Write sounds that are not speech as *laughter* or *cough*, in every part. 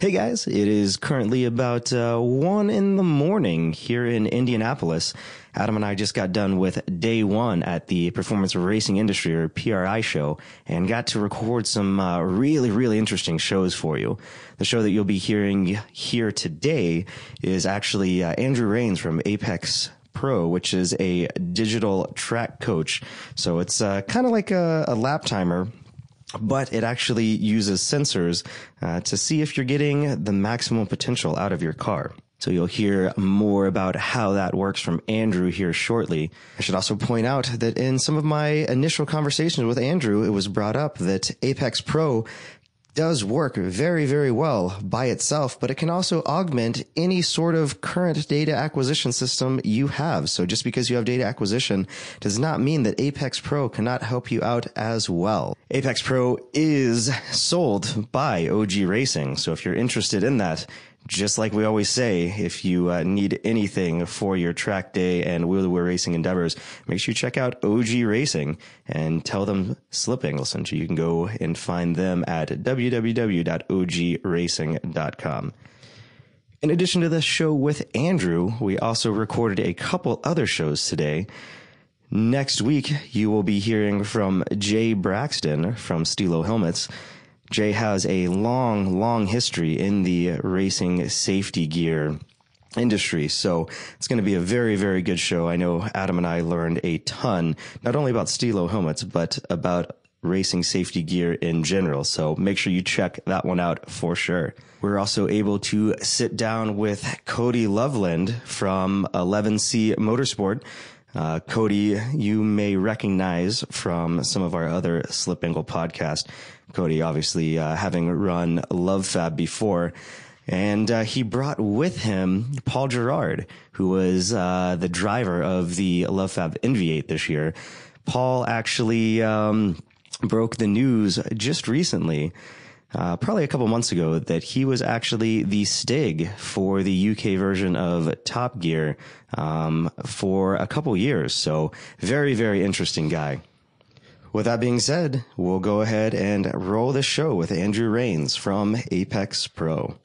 Hey guys, it is currently about uh, 1 in the morning here in Indianapolis. Adam and I just got done with day one at the Performance Racing Industry or PRI show and got to record some uh, really, really interesting shows for you. The show that you'll be hearing here today is actually uh, Andrew Rains from Apex Pro, which is a digital track coach. So it's uh, kind of like a, a lap timer but it actually uses sensors uh, to see if you're getting the maximum potential out of your car. So you'll hear more about how that works from Andrew here shortly. I should also point out that in some of my initial conversations with Andrew, it was brought up that Apex Pro does work very, very well by itself, but it can also augment any sort of current data acquisition system you have. So just because you have data acquisition does not mean that Apex Pro cannot help you out as well. Apex Pro is sold by OG Racing. So if you're interested in that, just like we always say, if you uh, need anything for your track day and wheel to wheel racing endeavors, make sure you check out OG Racing and tell them Slip Angle sent you. Can go and find them at www.ogracing.com. In addition to the show with Andrew, we also recorded a couple other shows today. Next week, you will be hearing from Jay Braxton from Stilo Helmets. Jay has a long, long history in the racing safety gear industry. So it's going to be a very, very good show. I know Adam and I learned a ton, not only about Stilo helmets, but about racing safety gear in general. So make sure you check that one out for sure. We're also able to sit down with Cody Loveland from 11C Motorsport. Uh, Cody, you may recognize from some of our other Slip Angle podcast. Cody, obviously, uh, having run Love Fab before. And uh, he brought with him Paul Gerard, who was uh, the driver of the Love Fab NV8 this year. Paul actually um, broke the news just recently, uh, probably a couple months ago, that he was actually the Stig for the UK version of Top Gear um, for a couple years. So very, very interesting guy. With that being said, we'll go ahead and roll the show with Andrew Rains from Apex Pro.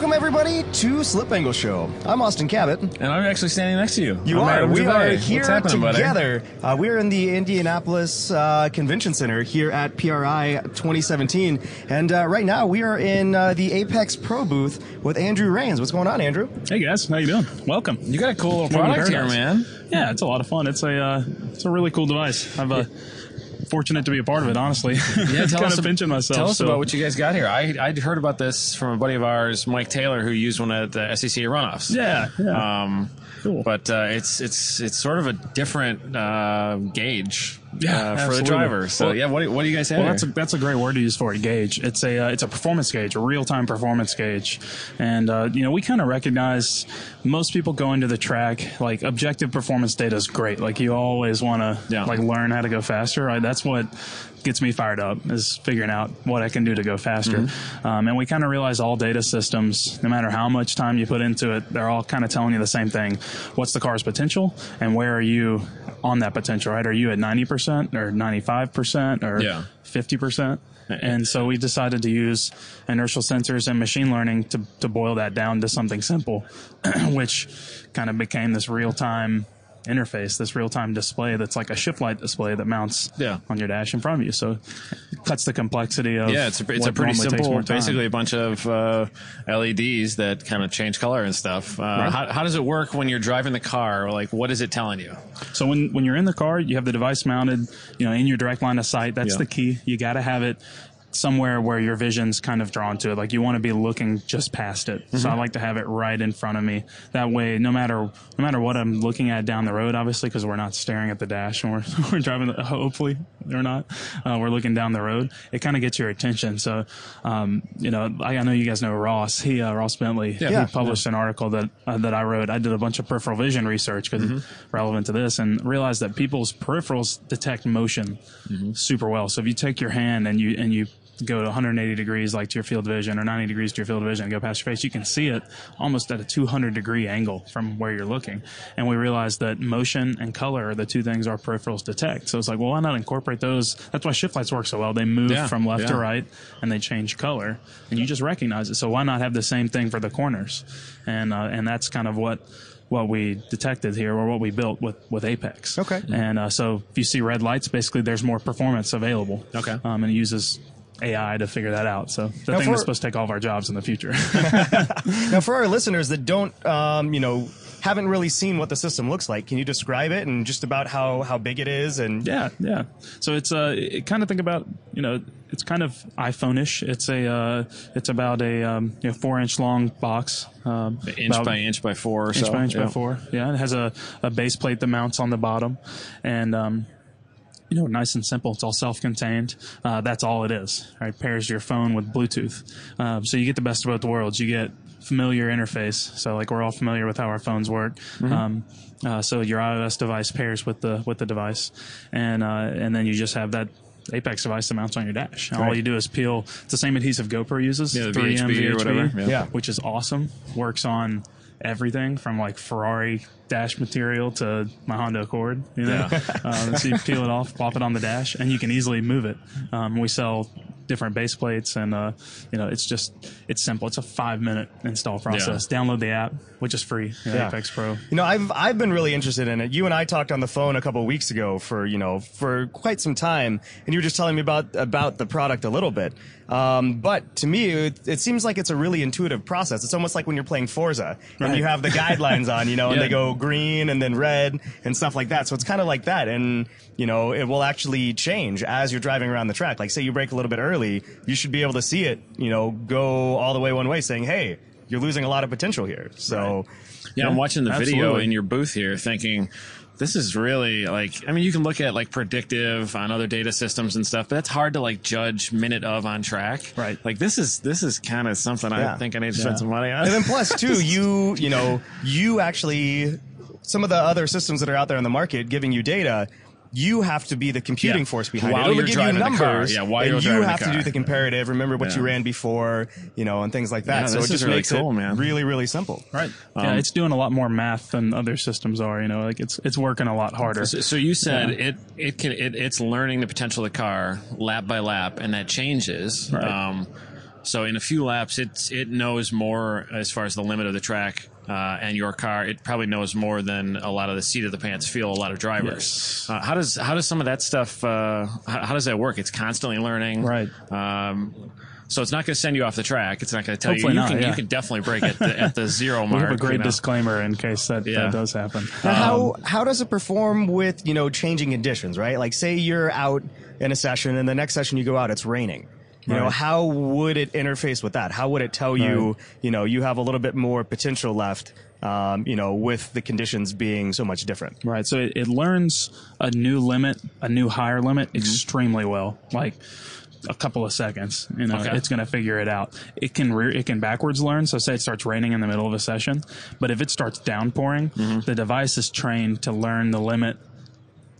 Welcome everybody to Slip Angle Show. I'm Austin Cabot. And I'm actually standing next to you. You I'm are. We are here What's together. Uh, we are in the Indianapolis uh, Convention Center here at PRI 2017, and uh, right now we are in uh, the Apex Pro booth with Andrew Rains. What's going on, Andrew? Hey guys, how you doing? Welcome. You got a cool little product here, man. Yeah, it's a lot of fun. It's a uh, it's a really cool device. I'm uh, fortunate to be a part of it. Honestly, Yeah, *laughs* tell kind us of pinching myself. Tell us so- about what you guys got here. I I'd heard about this from a buddy of ours, Mike Taylor, who used one at the SCCA runoffs. Yeah, yeah. Um, Cool. But uh, it's it's it's sort of a different uh, gauge Yeah, uh, for the driver. So Well- yeah, what do, what do you guys have? well, that's a that's a great word to use for it. Gauge. It's a uh, it's a performance gauge, a real time performance gauge, and uh, you know we kind of recognize most people go into the track like objective performance data is great. Like you always want to Yeah. like learn how to go faster. Right? That's what gets me fired up is figuring out what I can do to go faster. Mm-hmm. Um, and we kind of realize all data systems, no matter how much time you put into it, they're all kind of telling you the same thing. What's the car's potential and where are you on that potential, right? Are you at 90% or 95% or Yeah. 50%? And so we decided to use inertial sensors and machine learning to, to boil that down to something simple, *clears throat* which kind of became this real time interface, this real time display that's like a shift light display that mounts Yeah. on your dash in front of you. So it cuts the complexity of yeah, it's a, it's a pretty simple, basically a bunch of uh, LEDs that kind of change color and stuff. Uh, how, how does it work when you're driving the car? Like, what is it telling you? So when when you're in the car, you have the device mounted, you know, in your direct line of sight. That's Yeah. the key. You got to have it somewhere where your vision's kind of drawn to it. Like you want to be looking just past it. So Mm-hmm. I like to have it right in front of me. That way, no matter no matter what I'm looking at down the road, obviously, because we're not staring at the dash and we're *laughs* we're driving. *laughs* Hopefully, or not. Uh, we're looking down the road. It kind of gets your attention. So, um, you know, I, I know you guys know Ross. He uh, Ross Bentley. Yeah. He published an article that uh, that I wrote. I did a bunch of peripheral vision research because it's relevant to this, and realized that people's peripherals detect motion super well. So if you take your hand and you and you go to 180 degrees like to your field of vision or 90 degrees to your field of vision and go past your face, you can see it almost at a 200 degree angle from where you're looking. And we realized that motion and color are the two things our peripherals detect. So it's like, well, why not incorporate those? That's why shift lights work so well. They move Yeah, from left to right and they change color and you just recognize it. So why not have the same thing for the corners? And, uh, and that's kind of what, what we detected here or what we built with, with Apex. Okay. And, uh, so if you see red lights, basically there's more performance available. Okay. Um, and it uses AI to figure that out. So the Now thing for- that's supposed to take all of our jobs in the future. *laughs* Now, for our listeners that don't, um, you know, haven't really seen what the system looks like, can you describe it and just about how, how big it is? And yeah, yeah. So it's uh, it, kind of think about you know, it's kind of iPhone-ish. It's a uh, it's about a um, you know, four inch long box, um, Inch about by inch by four or inch so. by inch Yeah. by four. Yeah, it has a, a base plate that mounts on the bottom, and um, you know, nice and simple. It's all self-contained. Uh, that's all it is. Right, pairs your phone with Bluetooth, um, so you get the best of both worlds. You get familiar interface. So like we're all familiar with how our phones work. Um, uh, so your iOS device pairs with the with the device, and uh, and then you just have that. Apex device that mounts on your dash. And All Right. you do is peel. It's the same adhesive GoPro uses, Yeah, the 3M VHB or whatever. Yeah. Yeah. which is awesome. Works on everything from like Ferrari dash material to my Honda Accord. You know, *laughs* um, so you peel it off, pop it on the dash, and you can easily move it. Um, we sell different base plates, and uh, you know, it's just it's simple. It's a five minute install process. Download the app, which is free. you know, Yeah. Apex Pro. You know, I've I've been really interested in it. You and I talked on the phone a couple of weeks ago for you know for quite some time, and you were just telling me about about the product a little bit. Um, but to me, it, it seems like it's a really intuitive process. It's almost like when you're playing Forza and Right. you have the guidelines on, you know, and Yeah. they go green and then red and stuff like that. So it's kind of like that, and you know, it will actually change as you're driving around the track. Like, say you brake a little bit early, you should be able to see it, you know, go all the way one way, saying, "Hey, you're losing a lot of potential here." So. Yeah, I'm watching the video in your booth here thinking this is really like I mean you can look at like predictive on other data systems and stuff, but that's hard to like judge minute of on track. Right. Like this is this is kind of something Yeah. I think I need to Yeah. spend some money on. And then plus too, *laughs* you you know you actually some of the other systems that are out there in the market giving you data. You have to be the computing Yeah. force behind While it. It'll you're give driving you the car. numbers, Yeah, while and you're you driving the have to do the comparative. Remember what you ran before, you know, and things like that. Yeah, so it just really makes cool, it man. really, really simple. Right. yeah, it's doing a lot more math than other systems are. You know, like it's it's working a lot harder. So, so you said it it can it, it's learning the potential of the car lap by lap, and that changes. Right. Um, so in a few laps, it's it knows more as far as the limit of the track. Uh, and your car, it probably knows more than a lot of the seat of the pants feel. A lot of drivers. Yes. Uh, how does how does some of that stuff? Uh, how, how does that work? It's constantly learning. Right. Um, so it's not going to send you off the track. It's not going to tell Hopefully you. You not, can yeah. you can definitely break at *laughs* at the zero we mark. have a great you know? disclaimer in case that, Yeah. that does happen. Um, how how does it perform with you know changing conditions? Right, like say you're out in a session, and the next session you go out, it's raining. You know, Right. how would it interface with that? How would it tell you, Right. you know, you have a little bit more potential left, um, you know, with the conditions being so much different? Right. So it, it learns a new limit, a new higher limit Mm-hmm. extremely well. Like a couple of seconds, you know, Okay. it's going to figure it out. It can rear, it can backwards learn. So say it starts raining in the middle of a session, but if it starts downpouring, Mm-hmm. the device is trained to learn the limit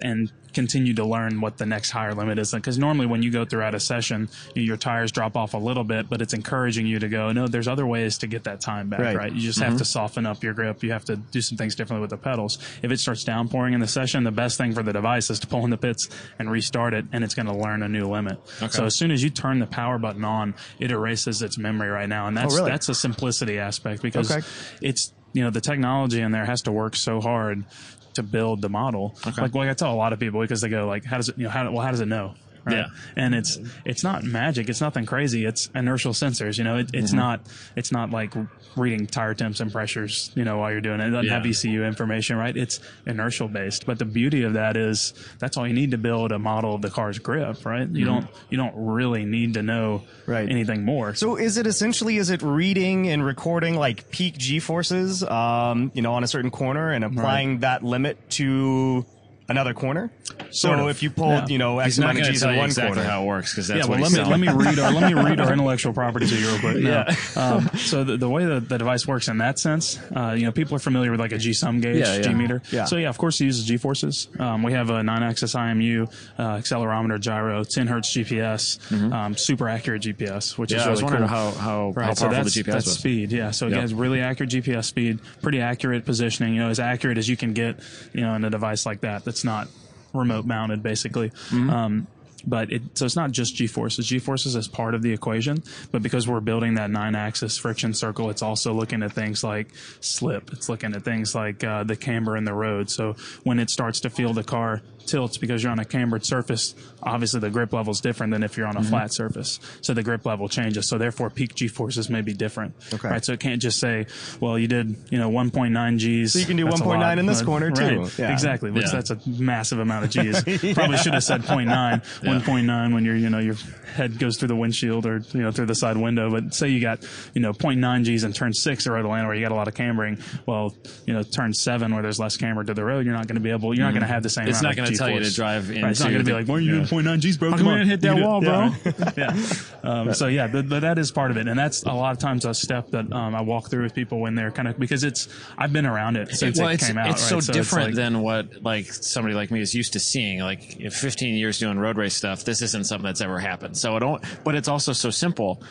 and continue to learn what the next higher limit is. Because normally when you go throughout a session, you- your tires drop off a little bit, but it's encouraging you to go, no, there's other ways to get that time back, Right. right? You just have mm-hmm. to soften up your grip. You have to do some things differently with the pedals. If it starts downpouring in the session, the best thing for the device is to pull in the pits and restart it, and it's going to learn a new limit. Okay. So as soon as you turn the power button on, it erases its memory right now, and oh, that's really? that's a simplicity aspect because Okay. it's you know the technology in there has to work so hard to build the model. Like, like I tell a lot of people because they go like, how does it, you know, how, well, how does it know? Right? Yeah. And it's, it's not magic. It's nothing crazy. It's inertial sensors. You know, it, it's not, it's not like reading tire temps and pressures, you know, while you're doing it. It doesn't Yeah. have ECU information, right? It's inertial based. But the beauty of that is that's all you need to build a model of the car's grip, right? You don't, you don't really need to know Right. anything more. So is it essentially is it reading and recording like peak G forces, um, you know, on a certain corner and applying that limit to another corner. So Sort of, if you pulled, yeah. you know, He's X not amount of going to G's tell in you one exactly corner. how it works because that's yeah, what well, he's let me let me *laughs* read our let me read our intellectual property to you real quick. No. Um, so the, the way that the device works in that sense, uh, you know, people are familiar with like a G sum gauge, Yeah, yeah. G meter. Yeah. So yeah, of course, it uses G forces. Um, we have a nine axis IMU, uh, accelerometer, gyro, 10 hertz GPS, um, super accurate GPS, which Mm-hmm. Yeah, is I was wondering cool. how how, Right, how so powerful that's, the GPS that's was. speed. Yeah, so it Yep. has really accurate GPS speed, pretty accurate positioning. You know, as accurate as you can get, you know, in a device like that. That's not remote mounted, basically. Mm-hmm. Um, but it, so it's not just G forces. G forces is part of the equation, but because we're building that nine axis friction circle, it's also looking at things like slip. It's looking at things like uh, the camber in the road. So when it starts to feel the car tilts because you're on a cambered surface, obviously the grip level is different than if you're on Mm-hmm. a flat surface. So the grip level changes. So therefore peak G forces may be different. Okay. Right. So it can't just say, well, you did, you know, 1.9 G's. So you can do 1.9 in this corner, too. Right. Yeah. Exactly. Which Yeah. that's a massive amount of G's. *laughs* Probably should have said 0.9, 1.9 when you're, you know, your head goes through the windshield or, you know, through the side window. But say you got, you know, 0.9 G's in turn six at Road Atlanta where you got a lot of cambering. Well, you know, turn seven where there's less camber to the road, you're not going to be able, you're not going to have the same It's not gonna tell you to drive Right, It's not going to be like, why are you yeah. doing 0.9 G's, bro? How Come on. you hit that wall, yeah, bro? *laughs* yeah. Um, so yeah, but, but that is part of it, and that's a lot of times a step that um, I walk through with people when they're kind of because it's I've been around it since well, it it's, came out. it's right? so different like- than what like somebody like me is used to seeing. Like if 15 years doing road race stuff, this isn't something that's ever happened. So it don't. But it's also so simple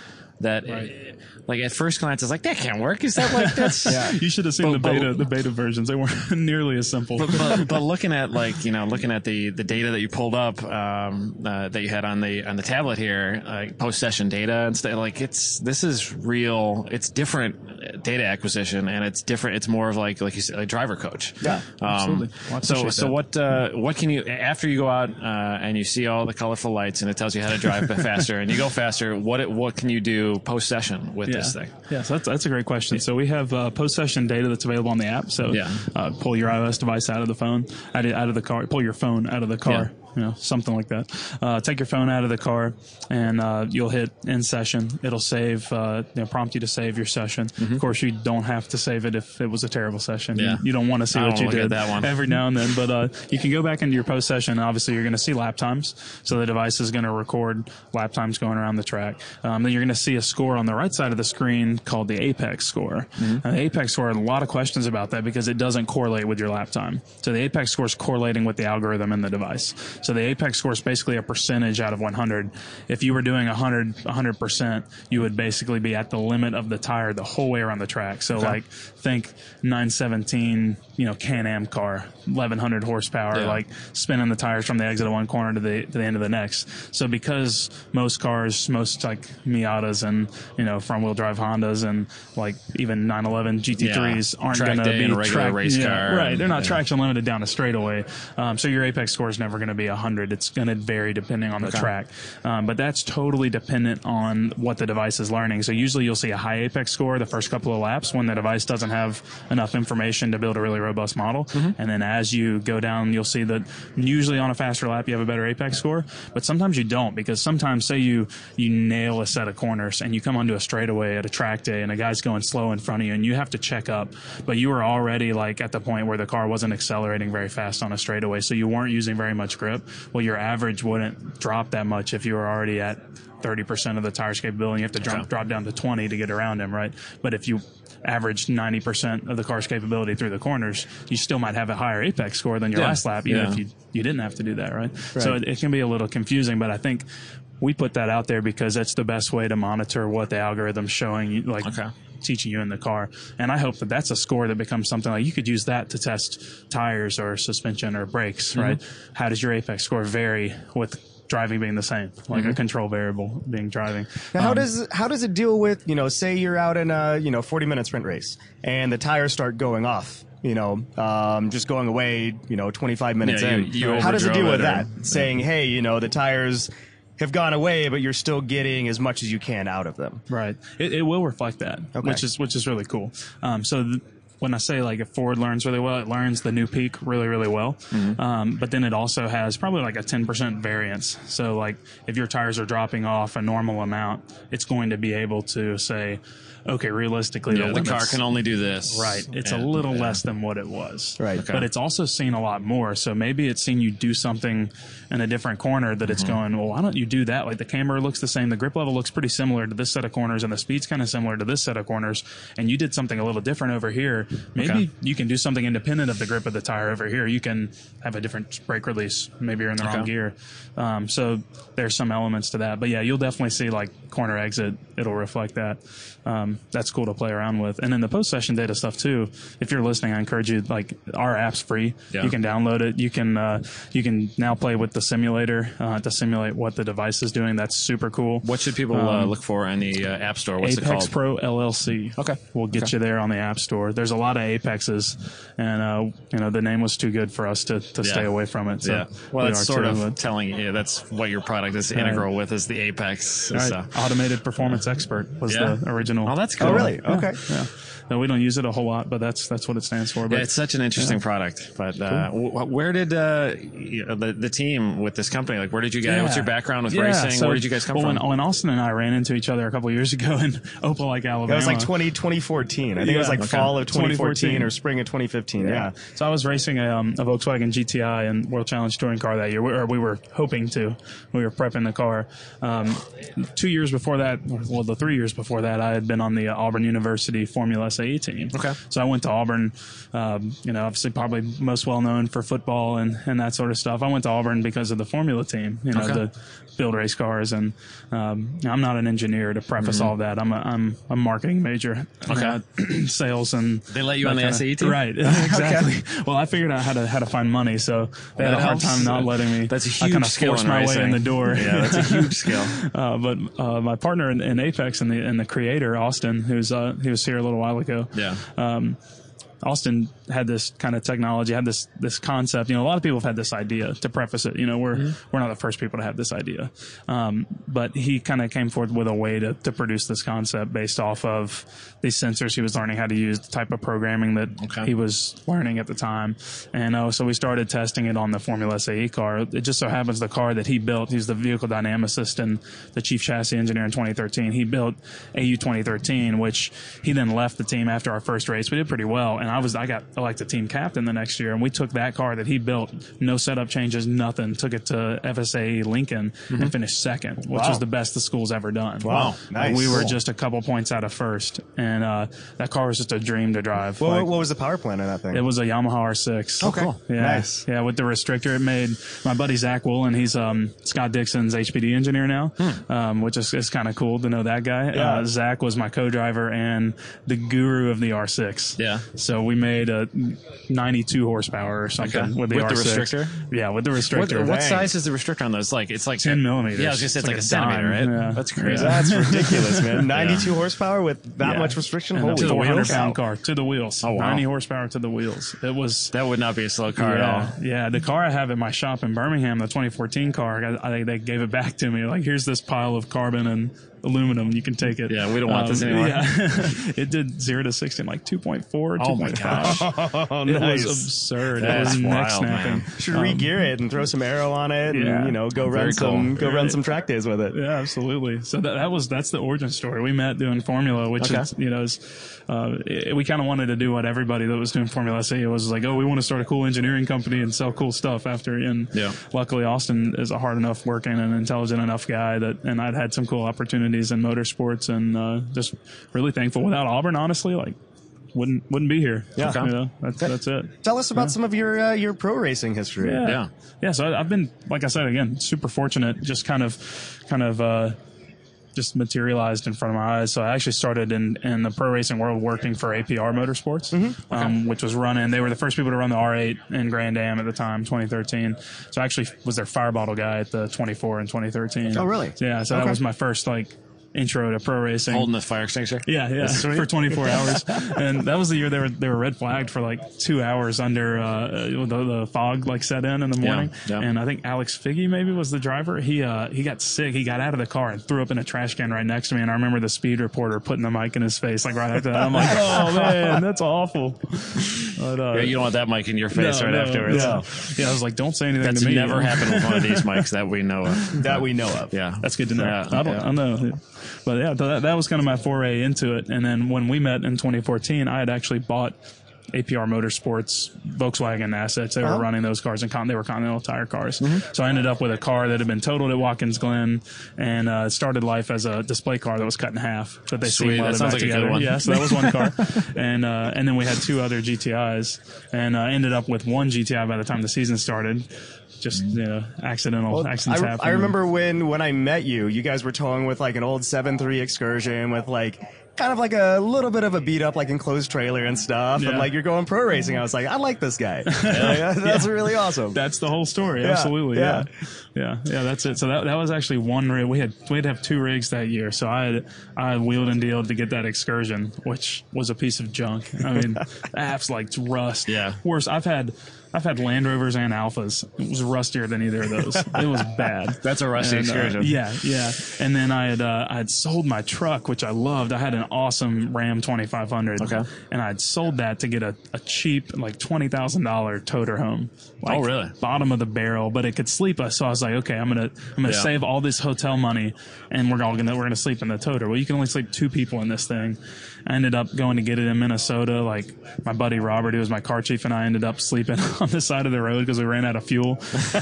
that, Right. Like at first glance, it's like that can't work. Is that like that's? *laughs* you should have seen But- the beta but- the beta versions. They weren't *laughs* nearly as simple. But, but, *laughs* but looking at like you know looking at the the data that you pulled up um, uh, that you had on the on the tablet here like post session data and stuff like it's this is real it's different data acquisition and it's different it's more of like like you said a driver coach Yeah, um, Well, so so that. what uh, what can you after you go out uh, and you see all the colorful lights and it tells you how to drive faster and you go faster what it, what can you do post session with this thing Yeah, so that's, that's a great question. So we have uh, post session data that's available on the app. So Yeah. uh, pull your iOS device out of the phone, out of, out of the car, pull your phone out of the car. You know, something like that. Uh, take your phone out of the car, and uh, you'll hit in session. It'll save, uh, you know, prompt you to save your session. Of course, you don't have to save it if it was a terrible session. Mm-hmm. Yeah. You, you don't want to see I what you did that one. every now and then, but uh, you can go back into your post session. and Obviously, you're going to see lap times. So the device is going to record lap times going around the track. Um, then you're going to see a score on the right side of the screen called the Apex score. Mm-hmm. The Apex score, a lot of questions about that because it doesn't correlate with your lap time. So the Apex score is correlating with the algorithm in the device. So the Apex score is basically a percentage out of 100. If you were doing 100, 100%, you would basically be at the limit of the tire the whole way around the track. So like think 917, you know, Can-Am car, 1100 horsepower, Yeah. like spinning the tires from the exit of one corner to the to the end of the next. So because most cars, most like Miatas and you know front wheel drive Hondas and like even 911 GT3s Yeah. aren't going to be regular track- race yeah, car right? They're not traction limited down a straightaway. Um, so your apex score is never going to be 100. It's going to vary depending on the track. Um, but that's totally dependent on what the device is learning. So usually you'll see a high apex score the first couple of laps when the device doesn't have enough information to build a really robust model. Mm-hmm. And then as you go down, you'll see that usually on a faster lap you have a better apex score, but sometimes you don't because sometimes say you you nail a set of corners and you come onto a straightaway at a track day and a guy's going slow in front of you and you have to check up, but you were already like at the point where the car wasn't accelerating very fast on a straightaway, so you weren't using very much grip. Well, your average wouldn't drop that much if you were already at 30% of the tire's capability. You have to drop, drop down to 20 to get around him, right? But if you average 90% of the car's capability through the corners, you still might have a higher apex score than your Yeah. last lap, even Yeah. if you, you didn't have to do that, right? So it, it can be a little confusing, but I think we put that out there because that's the best way to monitor what the algorithm's showing you, like Okay. Teaching you in the car. And I hope that that's a score that becomes something like you could use that to test tires or suspension or brakes, Mm-hmm. right? How does your apex score vary with driving being the same, like Mm-hmm. a control variable being driving? Now, how Um, does how does it deal with you know say you're out in a you know 40 minute sprint race and the tires start going off you know um, just going away you know 25 minutes Yeah, you- in you how does it overdrove deal with or- that saying hey you know the tires have gone away but you're still getting as much as you can out of them Right. It, it will reflect that, Okay. which is which is really cool. Um, so th- when I say like if Ford learns really well, it learns the new peak really, really well. Um, but then it also has probably like a 10% variance. So like if your tires are dropping off a normal amount, it's going to be able to say, okay, realistically, Yeah, the car can only do this. Right. It's And- a little yeah. less than what it was. Right. Okay. But it's also seen a lot more. So maybe it's seen you do something in a different corner that Mm-hmm. it's going, well, why don't you do that? Like the camber looks the same. The grip level looks pretty similar to this set of corners and the speed's kind of similar to this set of corners. And you did something a little different over here. Maybe Okay. you can do something independent of the grip of the tire over here. You can have a different brake release. Maybe you're in the wrong gear. Um, so there's some elements to that. But yeah, you'll definitely see like corner exit. It'll reflect that. Um, that's cool to play around with. And then the post session data stuff too. If you're listening, I encourage you. Like our app's free. Yeah. You can download it. You can uh, you can now play with the simulator uh, to simulate what the device is doing. That's super cool. What should people uh, look for in the uh, App Store? What's Apex it called? Pro LLC. Okay. we'll get Okay. you there on the App Store. There's a lot of Apexes, and uh, you know the name was too good for us to, to stay away from it. So yeah. Well, we that's are sort too, of but- telling you that's what your product is integral with is the Apex. Right. So. Automated Performance Expert was Yeah. the original. Oh, that's cool. Oh, really? Yeah. Okay. Yeah. No, we don't use it a whole lot, but that's that's what it stands for. But Yeah, it's such an interesting product. But uh, wh- where did uh, you know, the the team with this company? Like, where did you guys? What's your background with Yeah, racing? so- where did you guys come well, from? When, when Austin and I ran into each other a couple years ago in *laughs* Opelika, Alabama. That was like 20, 2014. I think it was like Okay. fall of 2014, 2014. or spring of 2015. Yeah. So I was racing a, um, a Volkswagen GTI and World Challenge Touring car that year, or we were hoping to. We were prepping the car. Um, two years before that, well, the three years before that, I had been on the Auburn University Formula SAE team. Okay. So I went to Auburn. Um, you know, obviously probably most well known for football and, and that sort of stuff. I went to Auburn because of the Formula team. You know, Okay. to build race cars, and um, I'm not an engineer. To preface all that, I'm a I'm a marketing major. Mm-hmm. Okay. Uh, *clears throat* sales and They let you on the kinda- SAE team? right? *laughs* *laughs* Exactly. Well, I figured out how to how to find money, so they had a hard helps. time not letting me. That's a I huge kind of forced my way in the door. Yeah, that's a huge *laughs* skill. Uh, but uh, my partner in, in Apex and the and the creator Austin, who's uh, he was here a little while ago. Yeah. Um, Austin had this kind of technology, had this this concept. You know, a lot of people have had this idea. To preface it, you know, we're Mm-hmm. we're not the first people to have this idea, um, but he kind of came forth with a way to to produce this concept based off of these sensors he was learning how to use, the type of programming that Okay. he was learning at the time, and uh, so we started testing it on the Formula SAE car. It just so happens the car that he built, he's the vehicle dynamicist and the chief chassis engineer in 2013. He built AU 2013, which he then left the team after our first race. We did pretty well, and I was I got elected team captain the next year, and we took that car that he built, no setup changes, nothing, took it to FSAE Lincoln and finished second, which Wow. was the best the school's ever done. Wow. Nice. we were Cool. just a couple points out of first, and uh, that car was just a dream to drive. What, Like, what was the power plant on that thing? it was a Yamaha R6. Oh, cool. Yeah. Nice. Yeah, with the restrictor, it made my buddy Zach Woolen. He's um, Scott Dixon's HPD engineer now, um, which is, is kind of cool to know that guy. Hmm. Yeah. Uh, Zach was my co-driver and the guru of the R6. Yeah. So we made a 92 horsepower or something Okay. with the With the restrictor? Yeah, with the restrictor. what Dang. size is the restrictor on those? Like it's like 10 millimeters. Yeah, I was gonna say it's, It's like, like a a centimeter, dime, right? yeah. That's crazy. That's ridiculous, man. 92 horsepower with that Yeah. much restriction. And a Holy 400 wheels. pound car to the wheels. Oh, wow. 90 horsepower to the wheels. It was That would not be a slow car yeah, at all. Yeah, the car I have in my shop in Birmingham, the 2014 car, I, I, they gave it back to me. Like, here's this pile of carbon and aluminum. You can take it. Um, Yeah, we don't want this anymore. Yeah. *laughs* it did zero to 60 in like 2.4, Oh my 2.5. Oh, It nice. was absurd. That's it was neck wild, snapping. man. Should re-gear it and throw some aero on it, and you know, go Very run some, cool. go run some track days with it. Yeah, absolutely. So that, that was that's the origin story. We met doing Formula, which Okay. is you know is uh, it- we kind of wanted to do what everybody that was doing Formula SAE was like. Oh, we want to start a cool engineering company and sell cool stuff after. And Yeah. luckily, Austin is a hard enough working and intelligent enough guy that, and I'd had some cool opportunities in motorsports and uh, just really thankful. Without Auburn, honestly, like wouldn't wouldn't be here. Yeah. you know, that's that's it. Tell us about some of your uh, your pro racing history. Yeah. Yeah. Yeah. So I, I've been, like I said, again, super fortunate, just kind of, kind of, uh, just materialized in front of my eyes. So I actually started in, in the pro racing world working for APR Motorsports, um, which was running. They were the first people to run the R8 in Grand Am at the time, 2013. So I actually was their fire bottle guy at the 24 in 2013. Oh, really? Yeah. So that was my first like intro to pro racing. Holding the fire extinguisher. Yeah, yeah, for 24 hours, and that was the year they were they were red flagged for like two hours under uh, the, the fog like set in in the morning. yeah. And I think Alex Figge maybe was the driver. He uh, he got sick. He got out of the car and threw up in a trash can right next to me. And I remember the speed reporter putting the mic in his face like right after that. I'm like, *laughs* oh man, that's awful. But, uh, Yeah, you don't want that mic in your face no, right no, afterwards. Yeah. yeah, I was like, don't say anything That's to me. never happened with one of these mics that we know of. *laughs* that we know of. Yeah, That's good to know. Yeah, I don't, yeah. I know. But yeah, that, that was kind of my foray into it. And then when we met in 2014, I had actually bought APR Motorsports Volkswagen assets. They were Uh-huh. running those cars and con- they were Continental Tire cars. Mm-hmm. So I ended up with a car that had been totaled at Watkins Glen and uh, started life as a display car that was cut in half. That they Sweet. seam That sounds back like a good together. one. Yeah, so that was one *laughs* car. and uh, and then we had two other GTIs and uh, ended up with one GTI by the time the season started. Just mm-hmm. you know, accidental Well, accidents I, happen. I remember when when I met you, you guys were towing with like an old seven three excursion with like kind of like a little bit of a beat up like enclosed trailer and stuff and like you're going pro racing. I was like, I like this guy. *laughs* Like, that's really awesome. That's the whole story. Absolutely. yeah. Yeah. yeah. Yeah. That's it. So that, that was actually one rig. We had, we'd have two rigs that year. So I had, I wheeled and dealed to get that excursion, which was a piece of junk. I mean, *laughs* apps like rust. Yeah. Worse. I've had, I've had Land Rovers and Alfas. It was rustier than either of those. It was *laughs* bad. That's a rusty And, uh, excursion. yeah, yeah. And then I had uh, I had sold my truck, which I loved. I had an awesome Ram 2500. Okay. And I'd sold that to get a, a cheap like twenty thousand dollar toter home. Oh, like, Oh, really? Bottom of the barrel, but it could sleep us. So I was like, okay, I'm gonna I'm gonna Yeah. save all this hotel money, and we're all gonna we're gonna sleep in the toter. Well, you can only sleep two people in this thing. I ended up going to get it in Minnesota. Like my buddy Robert, who was my car chief, and I ended up sleeping *laughs* on the side of the road because we ran out of fuel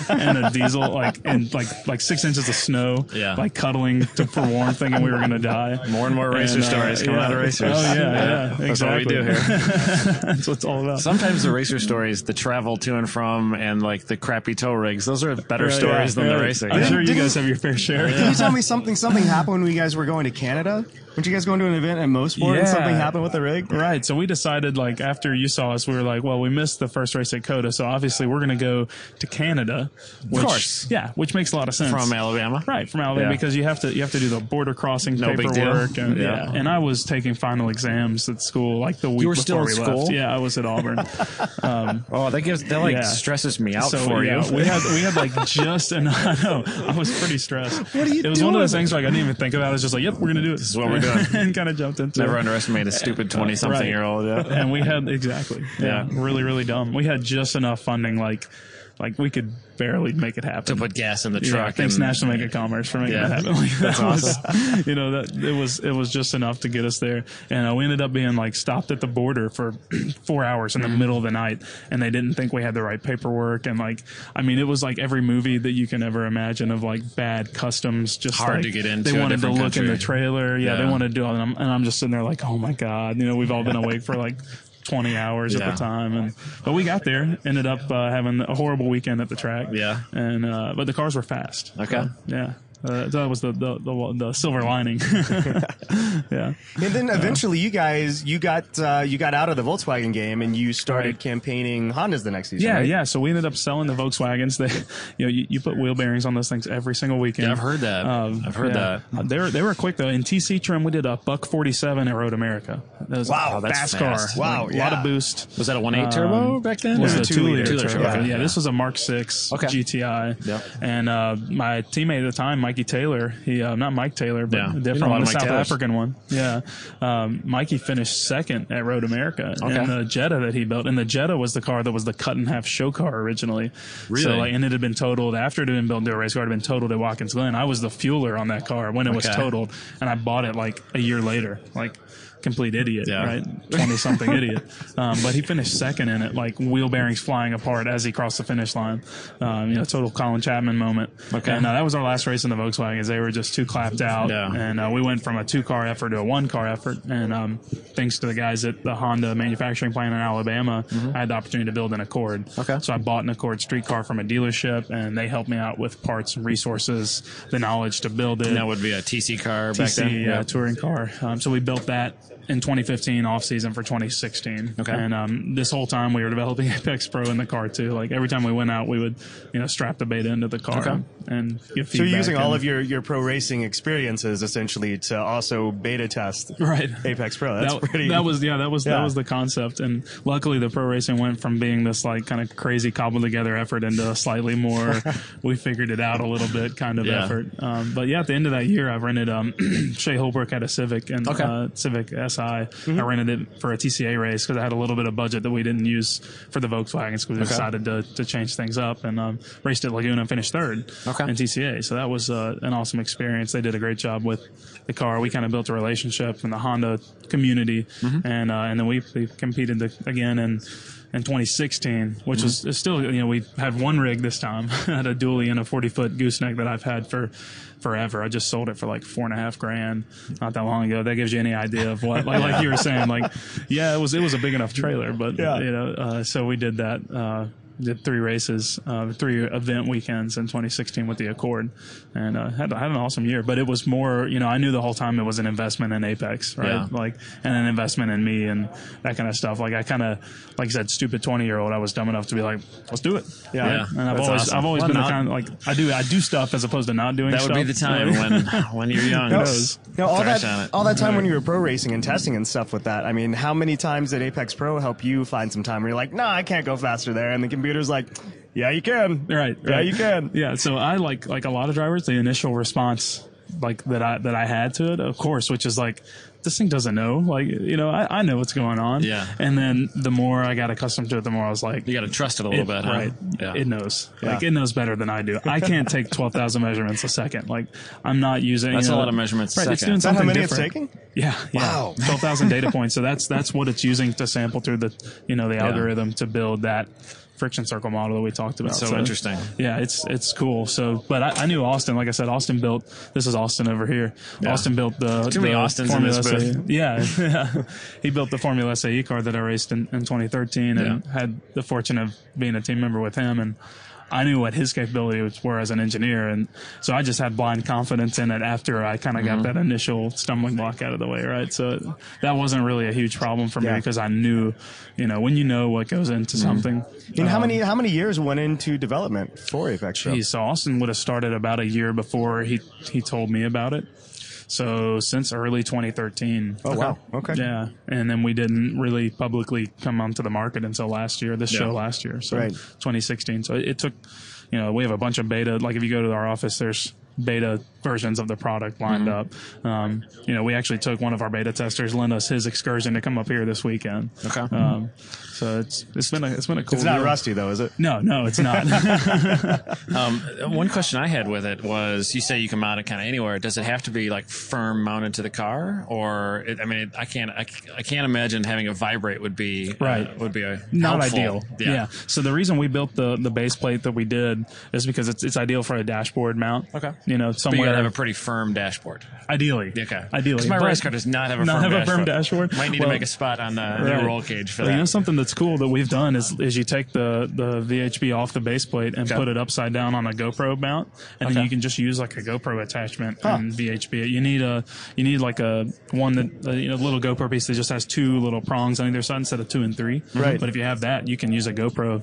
and a diesel, like and like like six inches of snow, Yeah. like cuddling to, for warmth, thinking we were gonna die. More and more racer And, uh, stories coming yeah. out of racers. Oh yeah, yeah, That's what we exactly. do here. *laughs* That's what it's all about. Sometimes the racer stories, the travel to and from, and like the crappy tow rigs, those are better Yeah, stories yeah, than yeah. the racing. I'm sure you guys have your fair share. Can you tell *laughs* me something? Something happened when you guys were going to Canada. Weren't you guys going to an event at Mosport and something happened with the rig? Right. So we decided, like, after you saw us, we were like, well, we missed the first race at COTA, so obviously we're going to go to Canada. Which, course. Yeah, which makes a lot of sense. From Alabama. Right, from Alabama, Yeah. because you have to you have to do the border crossing No big deal. paperwork, and Yeah. yeah. And I was taking final exams at school, like the week were before still we at left. Yeah, I was at Auburn. *laughs* um, Oh, that gives that like Yeah. stresses me out so for yeah, you. we had we had like *laughs* just enough. *laughs* I know I was pretty stressed. What are you It was one of those things like, I didn't even think about. it. I was just like, "Yep, we're gonna do it." This is what we're doing. *laughs* and kind of jumped into Never it. underestimate a stupid twenty-something Right. year old. Yeah. and we had exactly yeah, Yeah. really really dumb we had just enough funding like like we could barely make it happen To put gas in the yeah, truck. thanks and, National Mega Commerce for making Yeah. that happen. Like, *laughs* That's that was, you know, that it was it was just enough to get us there, and uh, we ended up being like stopped at the border for *clears throat* four hours in the Mm-hmm. middle of the night, and they didn't think we had the right paperwork, and like, I mean, it was like every movie that you can ever imagine of like bad customs, just Hard like, to get into They wanted to look in the trailer, yeah, they wanted to do, it, and I'm, and I'm just sitting there like, oh my god, you know, we've all been *laughs* awake for like. 20 hours Yeah. at the time and but we got there ended up uh, having a horrible weekend at the track Yeah. and uh, but the cars were fast Okay. So, yeah uh, that was the, the the the silver lining *laughs* yeah And then eventually, you guys, you got uh, you got out of the Volkswagen game and you started Right. campaigning Hondas the next season. yeah right? yeah so we ended up selling the volkswagens they *laughs* you know you, you put wheel bearings on those things every single weekend Yeah, I've heard that. I've heard yeah. they were they were quick though in tc trim we did a buck 47 at road america that was Wow, a that's fast, fast. car Wow, Like, a lot of boost Was that a one eight turbo back then? was or- the two two liter liter, turbo, turbo. okay. Yeah, this was a Mark Six Okay. GTI. Yep. And uh, my teammate at the time, Mikey Taylor, he uh, not Mike Taylor, but Yeah. a You know different one, the Mike South Taylors. African one. Yeah. Um, Mikey finished second at Road America Okay. in the Jetta that he built, and the Jetta was the car that was the cut in half show car originally. Really? So like, and it had been totaled after it had been built into a race car. It had been totaled at Watkins Glen. I was the fueler on that car when it was totaled, and I bought it like a year later. Like complete idiot, Yeah. right? 20 something *laughs* idiot. Um, but he finished second in it, like wheel bearings flying apart as he crossed the finish line. Um, you know, total Colin Chapman moment. Okay. And uh, that was our last race in the Volkswagens. They were just too clapped out. Yeah. And uh, we went from a two car effort to a one car effort. And um, thanks to the guys at the Honda manufacturing plant in Alabama, I had the opportunity to build an Accord. Mm-hmm. Okay. So I bought an Accord street car from a dealership and they helped me out with parts and resources, the knowledge to build it. And that would be a TC car back TC, then. yeah, touring car. Um, so we built that in 2015 off season for 2016. Okay. And um, this whole time we were developing *laughs* Apex Pro in the car too. Like every time we went out, we would you know strap the beta into the car Okay. and give So you're feedback using all of your, your pro racing experiences essentially to also beta test right Apex Pro. That's that, pretty. that was yeah that was Yeah. that was the concept and luckily the pro racing went from being this like kind of crazy cobbled together effort into a slightly more *laughs* we figured it out a little bit kind of Yeah. effort um, but yeah at the end of that year i've rented um *clears throat* Shea Holbrook had a civic and Okay. uh, civic Mm-hmm. i rented it for a tca race because i had a little bit of budget that we didn't use for the Volkswagen. because we decided to, to change things up and um, raced at laguna and finished third Okay. in tca so that was uh, an awesome experience they did a great job with the car we kind of built a relationship in the honda community and uh, and then we, we competed the, again in in 2016 which is is still you know we had one rig this time. *laughs* Had a dually and a 40 foot gooseneck that i've had for forever. I just sold it for like four and a half grand not that long ago. That gives you any idea of what like, like you were saying like yeah it was it was a big enough trailer but Yeah. you know uh, so we did that uh did three races, uh, three event weekends in 2016 with the Accord, and uh, had had an awesome year. But it was more, you know, I knew the whole time it was an investment in Apex, right? Yeah. Like, and an investment in me and that kind of stuff. Like, I kind of, like I said, stupid 20 year old. I was dumb enough to be like, let's do it. Yeah. Yeah. And I've always, awesome. I've always Well, been the kind of like I do, I do stuff as opposed to not doing. That would be the time when *laughs* when you're young. No, knows? no, all that all that time when you were pro racing and testing and stuff with that. I mean, how many times did Apex Pro help you find some time where you're like, "Nah, I can't go faster there," and the computer's like, "Yeah, you can." Right. Yeah, right. you can. *laughs* Yeah. So I like like a lot of drivers, the initial response like that I that I had to it, of course, which is like this thing doesn't know. Like you know, I, I know what's going on. Yeah. And then the more I got accustomed to it, the more I was like, You got to trust it a little it- bit, huh? right? Yeah. It knows. Like it knows better than I do. I can't *laughs* take twelve thousand measurements a second. Like I'm not using. That's you a lot of measurements a Right. It's doing Is that how something many it's taking? Yeah, yeah. Wow. *laughs* Twelve thousand data points. So that's that's what it's using to sample through the you know the algorithm to build that friction circle model that we talked about. so interesting. Yeah, it's it's cool. So, but I, I knew Austin. Like I said, Austin built. This is Austin over here. Austin built the Too many the Austins in Formula this booth. Yeah, yeah. *laughs* he built the Formula SAE car that I raced in, in 2013, and Yeah. had the fortune of being a team member with him and. I knew what his capabilities were as an engineer, and so I just had blind confidence in it after I kind of Mm-hmm. got that initial stumbling block out of the way, right? So that wasn't really a huge problem for me Yeah. because I knew, you know, when you know what goes into Mm-hmm. something. And how um, many how many years went into development for Apex? Geez, so Austin would have started about a year before he he told me about it. So since early 2013. Oh wow. Okay. Yeah, and then we didn't really publicly come onto the market until last year. This show last year, so Right. 2016. So it, it took, you know, we have a bunch of beta. Like if you go to our office, there's beta versions of the product lined Mm-hmm. up. Um, you know, we actually took one of our beta testers, lend us his excursion to come up here this weekend. Okay. Um, so it's it's been a it's been a cool. It's not deal. rusty though, is it? No, no, it's not. *laughs* *laughs* Um, one question I had with it was, you say you can mount it kind of anywhere. Does it have to be like firm mounted to the car, or it, I mean, it, I can't, I, I can't imagine having a vibrate would be Right. uh, would be a not helpful. ideal. Yeah. yeah. So the reason we built the the base plate that we did is because it's it's ideal for a dashboard mount. Okay. You know, somewhere gotta have a pretty firm dashboard. ideally. Okay. Ideally. 'Cause my But race car does not have a not firm have a firm dashboard. dashboard. Might need Well, to make a spot on the, Right. the roll cage for Well, that. You know something that's cool that we've done is is you take the the VHB off the base plate and Okay. put it upside down on a GoPro mount, and Okay. then you can just use like a GoPro attachment and VHB it. You need a you need like a one that uh, you know little GoPro piece that just has two little prongs on either side instead of two and three. Right. But if you have that, you can use a GoPro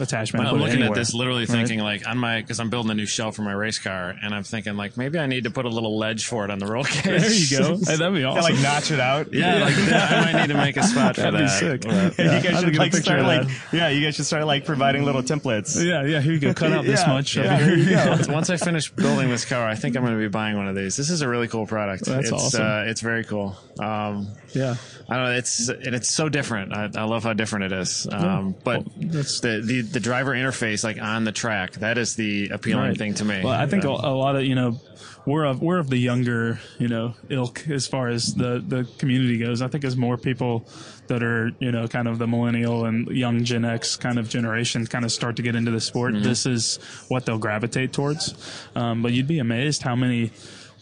attachment. and I'm put it looking at anywhere. this, literally thinking like on my because I'm building a new shell for my race car, and I'm thinking like maybe I need to put a little ledge for it on the roll cage. There you go. *laughs* Hey, that'd be Yeah, awesome. like notch it out. Yeah, like that. I might need to make a spot for That'd be that. sick. But- Yeah, Yeah, you guys should like start like yeah, you guys should start like providing little templates. yeah, yeah. Here you go. Cut out this Yeah, much. yeah, here you go. *laughs* Once I finish building this car, I think I'm going to be buying one of these. This is a really cool product. That's it's, awesome. Uh, it's very cool. Um, Yeah. I don't know. It's and it's so different. I, I love how different it is. Um, but Well, the, the the driver interface, like on the track, that is the appealing Right. thing to me. Well, I think a, a lot of you know we're of we're of the younger you know ilk as far as the the community goes. I think as more people that are you know kind of the millennial and young Gen X kind of generation kind of start to get into the sport, this is what they'll gravitate towards. Um, but you'd be amazed how many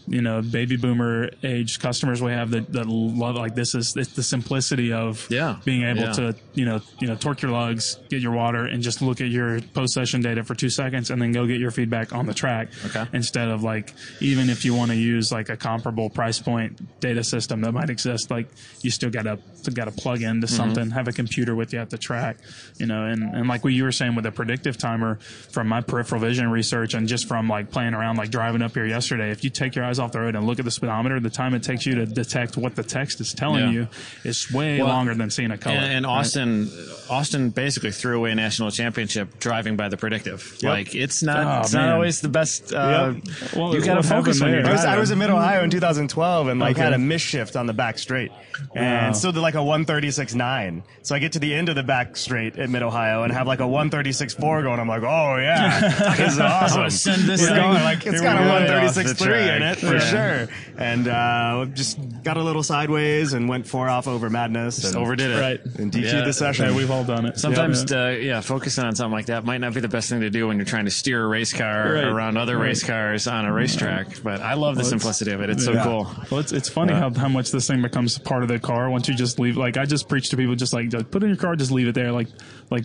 you know, baby boomer age customers we have that, that love like this is it's the simplicity of Yeah. being able Yeah. to you know you know torque your lugs, get your water, and just look at your post session data for two seconds, and then go get your feedback on the track. Okay. Instead of like even if you want to use like a comparable price point data system that might exist, like you still gotta gotta plug into Mm-hmm. something, have a computer with you at the track, you know, and and like what you were saying with the predictive timer from my peripheral vision research and just from like playing around like driving up here yesterday, if you take your eyes off the road and look at the speedometer, the time it takes you to detect what the text is telling Yeah. you is way Well, longer than seeing a color. And, and right? Austin, Austin basically threw away a national championship driving by the predictive. Like it's not, Oh, it's man. not always the best. Uh, Yep. Well, you got to focus on your. you're? I was, I was in Mid Ohio in 2012 and like Okay. had a misshift on the back straight, and Wow. still did like a 136.9. So I get to the end of the back straight at Mid Ohio and have like a 136.4 going. I'm like, oh yeah, *laughs* this is awesome. gonna send this It's thing going like it's here got a go. Off the 136.3 in it for Yeah. sure, and uh, just got a little sideways and went four off over madness. and, overdid it. Right. and DQ'd Yeah. the session. Yeah, we've all done it. Sometimes, Yeah. uh, yeah, focusing on something like that might not be the best thing to do when you're trying to steer a race car Right. around other Right. race cars on a racetrack. But I love the it's- simplicity of it. It's so Yeah. cool. Well, it's, it's funny how, how much this thing becomes part of the car once you just leave. Like I just preach to people, just like just put it in your car, just leave it there. Like, like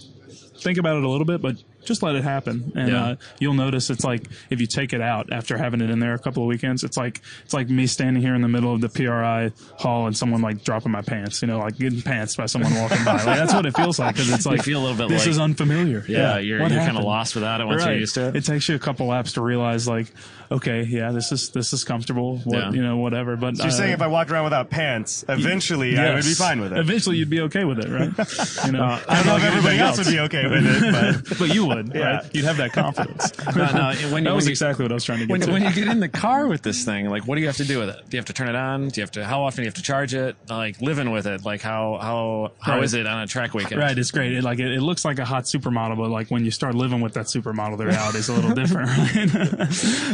think about it a little bit, but just let it happen. And Yeah. uh, you'll notice it's like if you take it out after having it in there a couple of weekends, it's like it's like me standing here in the middle of the PRI hall and someone like dropping my pants. You know, like getting pants by someone walking by. Like that's what it feels like because it's like feel a little bit this like- is unfamiliar. Yeah, you're, you're kind of lost without it once Right. you're used to it. It takes you a couple laps to realize, like, okay, yeah, this is this is comfortable. What Yeah. you know, whatever. But So you're uh, saying if I walked around without pants, eventually I would be fine with it. Eventually, you'd be okay with it, right? *laughs* You know, I don't know if everybody else would be okay with it, but *laughs* but you would, Yeah. right? You'd have that confidence. *laughs* No, no, when you- that was when you- exactly what I was trying to get when, to. when you get in the car with this thing, like, what do you have to do with it? Do you have to turn it on? Do you have to? How often do you have to charge it? Like living with it, like how how how Right. is it on a track weekend? Right, it's great. It, like it, it looks like a hot supermodel, but like when you start living with that supermodel, the reality is a little different. Right?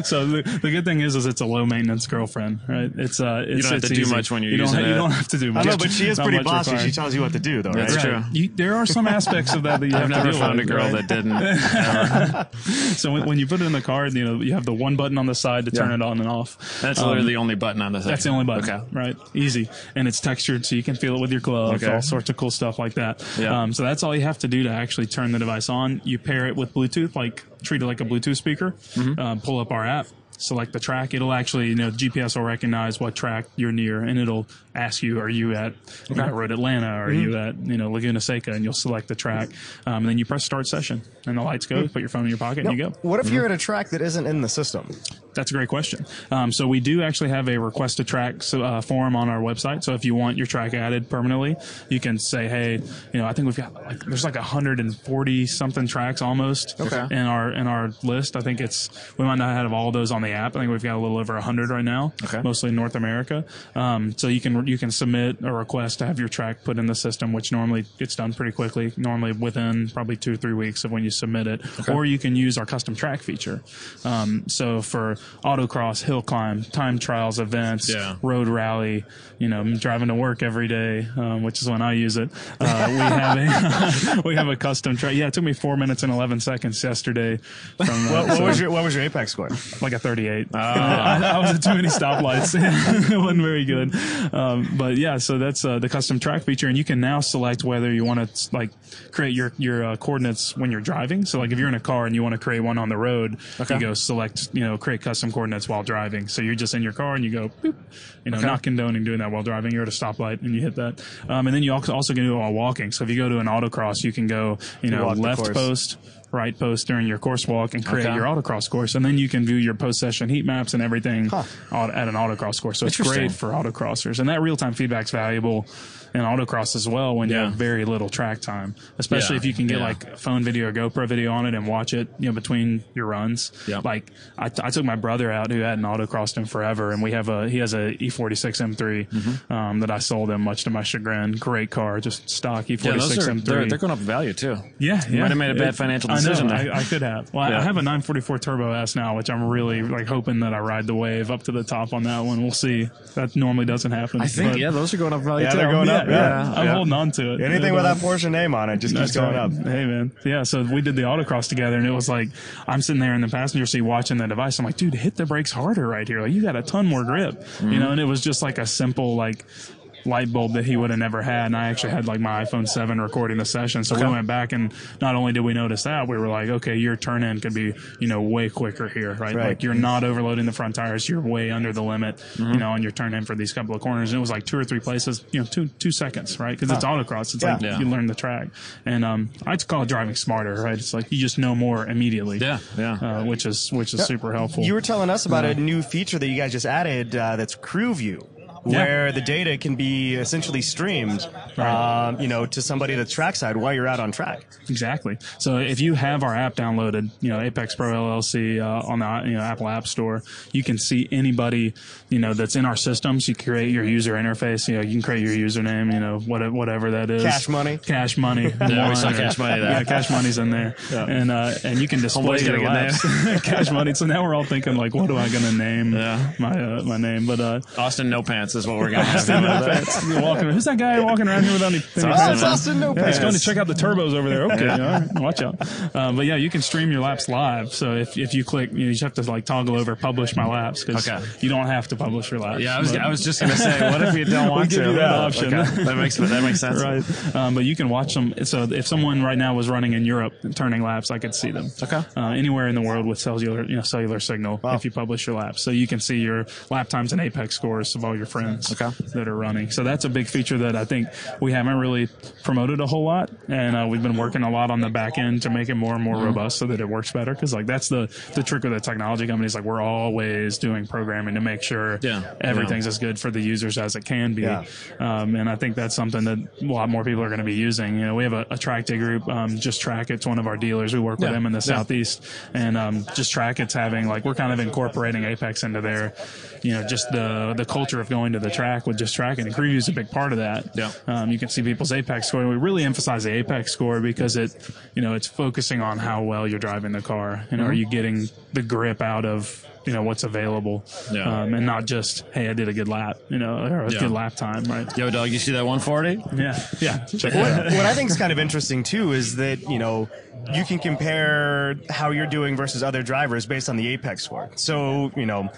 so the, the good thing is, is it's a low maintenance girlfriend, right? It's uh, it's, don't have it's to do much when you're you don't, using ha- You don't have to do much. don't know, but she is Not pretty bossy. required. She tells you what to do, though, That's right? true. Right. You, there are some aspects of that that you have I've to never deal found a girl right? that didn't. *laughs* So when, when you put it in the car, you know you have the one button on the side to turn Yeah. it on and off. That's Um, literally the only button on the thing. That's the only button. Okay. Right. Easy. And it's textured so you can feel it with your glove, Okay. all sorts of cool stuff like that. Yeah. Um, so that's all you have to do to actually turn the device on. You pair it with Bluetooth, like treat it like a Bluetooth speaker. Mm-hmm. Um, pull up our app. Select the track. It'll actually, you know, GPS will recognize what track you're near, and it'll ask you, "Are you at know, Road Atlanta? Are Mm-hmm. you at you know Laguna Seca?" And you'll select the track, um, and then you press start session, and the lights Mm-hmm. go. Put your phone in your pocket, and you go. What if you're at a track that isn't in the system? That's a great question. Um, so we do actually have a request to track uh, form on our website. So if you want your track added permanently, you can say, hey, you know, I think we've got like there's like 140 something tracks almost Okay. in our in our list. I think it's we might not have all those on the app. I think we've got a little over 100 right now, Okay. mostly in North America. Um, so you can you can submit a request to have your track put in the system, which normally gets done pretty quickly, normally within probably two or three weeks of when you submit it. Or you can use our custom track feature. Um, so for autocross, hill climb, time trials, events, Yeah. road rally, you know, I'm driving to work every day, um, which is when I use it. Uh, we have a *laughs* we have a custom track. Yeah, it took me four minutes and 11 seconds yesterday. From, uh, What, what so- was your What was your apex score? like a 38. *laughs* I, I was at too many stoplights. *laughs* it wasn't very good. Um, but yeah, so that's uh, the custom track feature, and you can now select whether you want to like create your your uh, coordinates when you're driving. So like if you're in a car and you want to create one on the road, Okay. you go select you know create custom coordinates while driving. So you're just in your car and you go boop, you know Okay. not condoning doing that while driving. You're at a stoplight and you hit that, um, and then you also can do it while walking. So if you go to an autocross, you can go you know walk left post. Right post during your course walk and create Okay. your autocross course, and then you can view your post session heat maps and everything au- at an autocross course. So it's great for autocrossers, and that real time feedback's valuable in autocross as well when you have very little track time, especially Yeah. if you can get Yeah. like phone video or GoPro video on it and watch it, you know, between your runs. Yep. Like I, I took my brother out who hadn't autocrossed in forever, and we have a he has a E46 M3 Mm-hmm. um, that I sold him, much to my chagrin. Great car, just stock E46 Yeah, those are M3. they're, they're going up in value too. Yeah, You yeah. might have made a bad It- financial decision. I, there. know. I, I could have. Well, I- Yeah. I have a 944 Turbo S now, which I'm really like hoping that I ride the wave up to the top on that one. We'll see. That normally doesn't happen. I think but- yeah, those are going up value Yeah, too. they're going yeah, up, yeah, I'm yeah. holding on to it. Anything And, with that Porsche name on it just keeps going right. up. Hey man, yeah. So we did the autocross together, and it was like I'm sitting there in the passenger seat watching the device. I'm like, dude, hit the brakes harder right here. Like you got a ton more grip, Mm-hmm. you know. And it was just like a simple like light bulb that he would have never had. And I actually had like my iPhone 7 recording the session. So we went back and not only did we notice that, we were like, okay, your turn in could be, you know, way quicker here, right? Right. Like you're not overloading the front tires. You're way under the limit, Mm-hmm. you know, on your turn in for these couple of corners. And it was like two or three places, you know, two, two seconds, right? Cause it's autocross. It's Yeah. like Yeah. you learn the track. And, um, I'd call it driving smarter, right? It's like you just know more immediately. Yeah, yeah. Uh, which is, which is super helpful. You were telling us about a new feature that you guys just added uh, that's Crew View. Where the data can be essentially streamed, um, you know, to somebody that's trackside while you're out on track. Exactly. So if you have our app downloaded, you know Apex Pro LLC uh, on the you know Apple App Store, you can see anybody you know that's in our systems. You create your user interface. You know you can create your username. You know whatever whatever that is. Cash money. Cash money. *laughs* Yeah, we saw Cash Money there. Yeah, cash money's in there, *laughs* and uh, and you can display your laps. *laughs* cash money. So now we're all thinking like, what am I going to name Yeah. my uh, my name? But uh, Austin No Pants is what we're have. Austin No You're walking. Who's that guy walking around here without any? any Austin, pants Austin No Yeah, he's going to check out the turbos over there. Okay, right, watch out. Um, but yeah, you can stream your laps live. So if, if you click, you, know, you just have to like toggle over publish my laps because Okay. you don't have to publish your laps. Yeah, I was, But- I was just gonna say, what if you don't *laughs* want give to? you that option. okay. That makes that makes sense. *laughs* right. Um, but you can watch them. So if someone right now was running in Europe turning laps, I could see them. Okay. Uh, anywhere in the world with cellular, you know, cellular signal. If you publish your laps, so you can see your lap times and apex scores of all your friends Okay. that are running. So that's a big feature that I think we haven't really promoted a whole lot, and uh, we've been working a lot on the back end to make it more and more Mm-hmm. robust so that it works better. Because like that's the the trick with the technology companies. Like we're always doing programming to make sure Yeah. everything's as good for the users as it can be. Yeah. Um, and I think that's something that a lot more people are going to be using. You know, we have a, a track day group, um, just track it's one of our dealers. We work with them in the Yeah. southeast, and um, just track it's having like we're kind of incorporating Apex into their, you know, just the the culture of going to the track with just tracking. And Crew View is a big part of that. Yeah. Um, you can see people's Apex score. We really emphasize the Apex score because it, you know, it's focusing on how well you're driving the car. and Mm-hmm. are you getting the grip out of you know what's available, Yeah. um, and not just hey I did a good lap, you know, or a Yeah. good lap time, right? Yo, dog, you see that 140? Yeah, yeah. Check it out. what I think is kind of interesting too is that you know you can compare how you're doing versus other drivers based on the apex score. So you know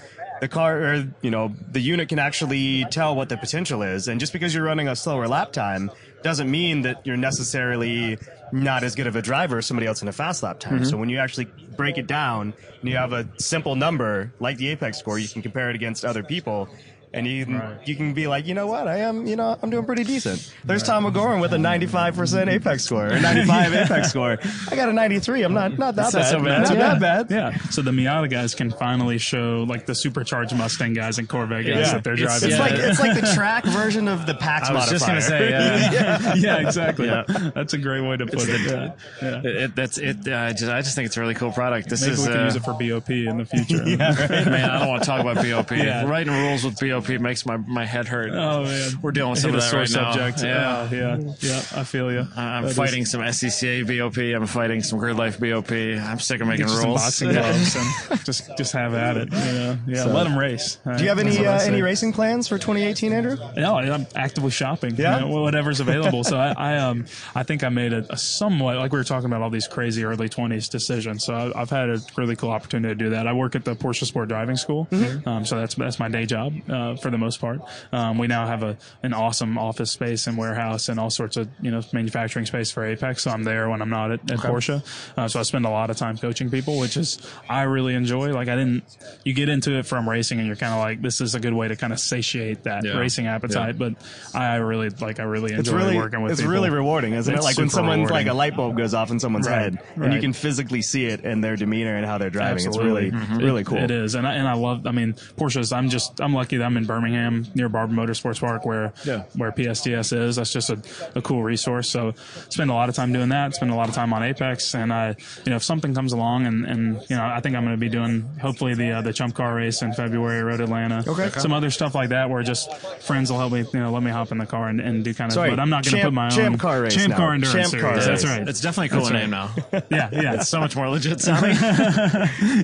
the car or you know the unit can actually tell what the potential is, and just because you're running a slower lap time doesn't mean that you're necessarily not as good of a driver as somebody else in a fast lap time. Mm-hmm. So when you actually break it down and you have a simple number like the apex score, you can compare it against other people. And you can, Right. you can be like, you know what, I am, you know, I'm doing pretty decent. There's Tom McGoran with a 95% Apex score, or 95 *laughs* Apex score. I got a 93. I'm not not that That's bad. so bad. Not yeah. that bad. Yeah. So the Miata guys can finally show like the supercharged Mustang guys and Corvette guys Yeah. that they're driving. It's Yeah. like it's like the track version of the PAX I was just gonna say, *laughs* yeah. yeah, exactly. Yeah. That's a great way to put it. Yeah. Yeah. It, it- that's it. Uh, I just, I just think it's a really cool product. This Maybe is we can uh, use it for BOP in the future. *laughs* man. I don't want to talk about BOP. Yeah. Writing rules with BOP makes my, my head hurt. Oh man, We're dealing with some Hit of that right sore now. subject. Yeah. Oh, yeah, yeah. I feel you. I'm fighting some SCCA BOP. I'm fighting some Grid Life BOP. I'm sick of making Get you some rules. boxing gloves and *laughs* just just have at it. Yeah, yeah. Let them race. Do you have any uh, any racing plans for 2018, Andrew? No, I'm actively shopping. Yeah? you know, whatever's available. so I, I um I think I made a, a somewhat like we were talking about all these crazy early 20s decisions. So I, I've had a really cool opportunity to do that. I work at the Porsche Sport Driving School, um, so that's that's my day job uh, for the most part. Um, we now have a an awesome office space and warehouse and all sorts of you know manufacturing space for Apex. So I'm there when I'm not at, at Porsche. Uh, so I spend a lot of time coaching people, which is I really enjoy. Like I didn't you get into it from racing and you're kind of like this is a good way to kind of satiate that Yeah. racing appetite. But I really like I really enjoy It's really working with it's people. really rewarding, isn't it? It's Like when super someone's like a light bulb goes off in someone's Right, head, and you can physically see it in their demeanor and how they're driving. Absolutely. Mm-hmm. It's really really It- cool. It is, and I and I love. I mean, Porsche's. I'm just I'm lucky that I'm I'm in Birmingham near Barber Motorsports Park, where Yeah. where PSDS is. That's just a, a cool resource. So spend a lot of time doing that. Spend a lot of time on Apex, and I, you know, if something comes along, and and you know, I think I'm going to be doing hopefully the uh, the Chump Car race in February, Road Atlanta. Okay. Some other stuff like that, where just friends will help me, you know, let me hop in the car and, and do kind of. Sorry, but I'm not going to put my Champ own Car race Champ now. Car Endurance Champ Series. Car That's right. It's definitely a cooler That's name now. *laughs* yeah, yeah. It's so much more legit *laughs* sounding.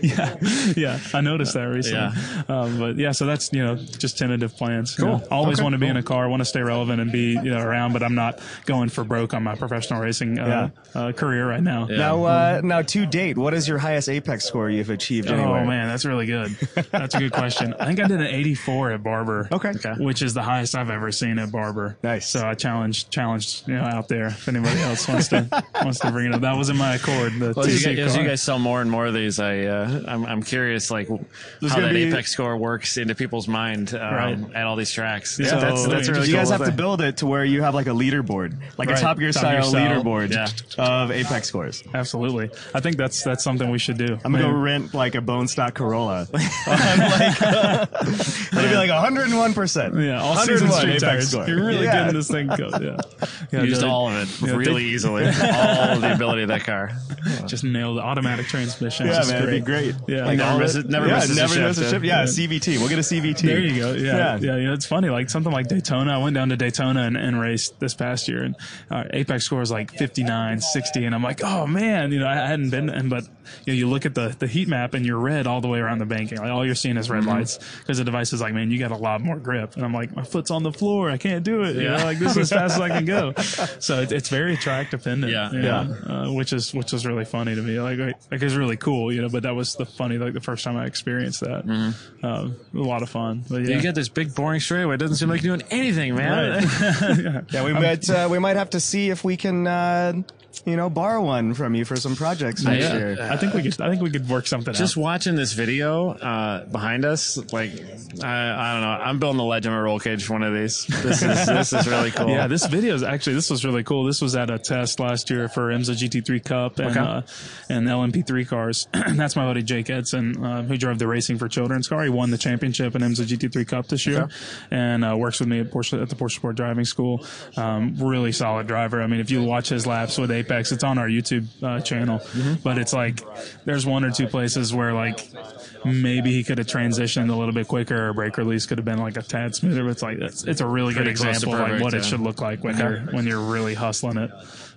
yeah, yeah. I noticed that recently. Yeah. Um, but yeah, so that's you know just tentative plans. you Cool. know. always Okay, want to be in a car, want to stay relevant and be you know around, but I'm not going for broke on my professional racing uh, uh, career right now. Now, uh, now to date, what is your highest Apex score you've achieved anywhere? Oh man, that's really good. That's a good question. I think I did an 84 at Barber. Okay. Okay. Which is the highest I've ever seen at Barber. Nice. So I challenged challenged you know out there if anybody else wants to *laughs* wants to bring it up. That was in my Accord. The Well, as, you guys, as you guys sell more and more of these, I uh, I'm, I'm curious like how that be- Apex score works into people's mind um, Right. at all these tracks. Yeah, So that's that's a I mean, really you cool guys have to build it to where you have like a leaderboard, like a Right. Top Gear Top Gear style style. leaderboard Yeah. of Apex scores. Absolutely. I think that's that's something we should do. I'm gonna go rent like a bone stock Corolla. *laughs* *laughs* I'm like, *laughs* it'll be like 101 percent. Yeah, all season street Apex tires. score. You're really Yeah. getting this thing. Go, yeah. yeah Used the- all of it Yeah, really they- easily. all of the ability of that car. Just nailed the automatic transmission. Yeah, It's just man, it'd be great. Yeah. Like, never miss it- it- never yeah, misses a never shift, miss a yeah. shift. Yeah, Yeah. CVT. We'll get a CVT. There you go. Yeah, Yeah. yeah, yeah. It's funny, like something like Daytona. I went down to Daytona and, and raced this past year, and uh, Apex score was like 59, 60, and I'm like, oh man, you know, I hadn't been, and but you know, you look at the the heat map and you're red all the way around the banking. Like all you're seeing is Mm-hmm. red lights because the device is like, man, you got a lot more grip, and I'm like, my foot's on the floor, I can't do it. You Yeah. know, like this is as fast as I can go. *laughs* So it, it's very track dependent. Yeah. you know, Uh, which is which was really funny to me. Like like like, it's really cool, you know. But that was the funny like the first time I experienced that. Um, a lot of fun. But yeah. You get this big boring straightaway. It doesn't seem like you're doing anything, man. *laughs* *laughs* Yeah, we might uh, we might have to see if we can uh, you know borrow one from you for some projects next Yeah. year. I think we could. I think we could work something out. Just out. watching this video uh, behind us, like I, I don't know, I'm building a legend of roll cage for one of these. This is *laughs* this is really cool. Yeah, this video is actually this was really cool. This was at a test last year for IMSA GT3 Cup and Okay. uh, and LMP3 cars. *clears throat* That's my buddy Jake Eidson, uh, who drove the Racing for Children's car. He won the championship in IMSA GT3 Cup this year, and uh, works with me at Porsche at the Porsche Sport Driving School. Um, really solid driver. I mean, if you watch his laps with Apex, it's on our YouTube uh, channel. Mm-hmm. But it's like there's one or two places where like maybe he could have transitioned a little bit quicker, or break release could have been like a tad smoother. But it's like it's, it's a really good Pretty to example of like what it should look like when you're when you're really hustling it.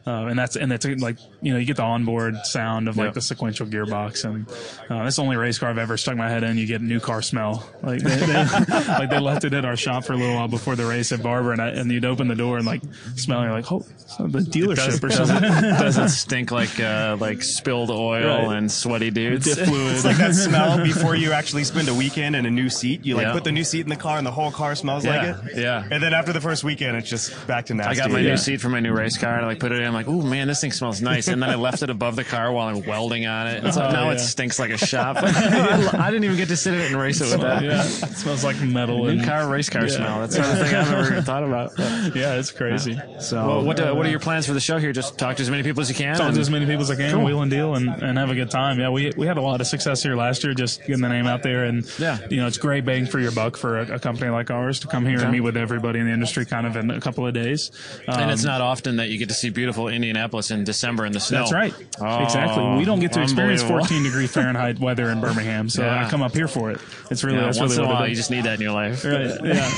Uh, and that's and it's like you know you get the onboard sound of like Yeah. the sequential gearbox and uh, that's the only race car I've ever stuck my head in. You get a new car smell like they, they, *laughs* like they left it at our shop for a little while before the race at Barber and I, and you'd open the door and like smell you're like oh the dealership or does, something. *laughs* does it stink like uh, like spilled oil Right. and sweaty dudes? Diff fluid. It's like that smell before you actually spend a weekend in a new seat. You like Yeah. put the new seat in the car and the whole car smells Yeah, like it. yeah. And then after the first weekend, it's just back to nasty. I got my Yeah. new seat for my new race car, and I like put it in. I'm like, "Ooh, man, this thing smells nice." And then I left it above the car while I'm welding on it. And so Oh, now it stinks like a *laughs* shop. I, *laughs* I didn't even get to sit in it and race it with that. yeah, it smells like metal New and car, race car Yeah. smell. That's not a thing I've ever thought about. *laughs* yeah, it's crazy. So Well, what uh, what are your plans for the show here? Just talk to as many people as you can. talk to as many people as I can, wheel and deal, and, and have a good time. Yeah, we we had a lot of success here last year, just getting the name out there, and Yeah. you know, it's great bang for your buck for a, a company like ours to come here Okay. and meet with everybody in the industry, kind of in a couple of days. and it's Um, not often that you get to see beautiful Indianapolis in December in the snow. That's right. Oh, exactly. We don't get to experience 14 *laughs* degree Fahrenheit weather in Birmingham, so Yeah. I come up here for it. It's really Yeah, that's once really in a what while, you just need that in your life. Right. Yeah.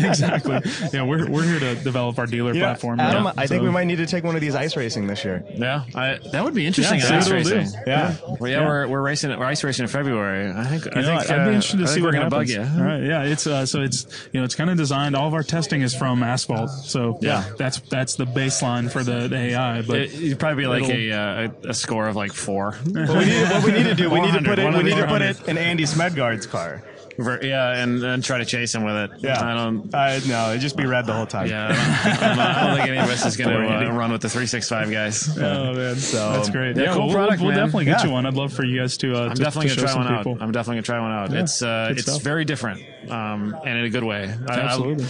*laughs* Exactly. Yeah. We're, we're here to develop our dealer Yeah, platform. Adam, Yeah. I think So- we might need to take one of these ice racing this year. Yeah, I, that would be interesting. Yeah, ice what it'll do. racing. Yeah. Well, yeah, Yeah. we're we're racing we're ice racing in February. I think I know, think I'd uh, be interested to I see think what we're gonna bug you. All right, yeah, it's uh, so it's you know it's kind of designed. All of our testing is from asphalt, so Yeah. that's that's the baseline for the, the AI. But It, it'd probably be like a, uh, a a score of like four. What we need, what we need to do, we need to *laughs* put it, we need to put it in Andy Smedgard's car. Ver- yeah, and and try to chase him with it. Yeah. I don't. Uh, no, it'd just be red the whole time. Yeah, I don't, I don't, I don't think any of us is going *laughs* to uh, run with the three six five guys. oh man, So- that's great. Yeah, cool we'll, product, we'll man. definitely get Yeah. you one. I'd love for you guys to. Uh, I'm to, definitely to gonna show try one some out. I'm definitely gonna try one out. Yeah, it's uh, it's stuff. very different, um, and in a good way. I- I- Absolutely.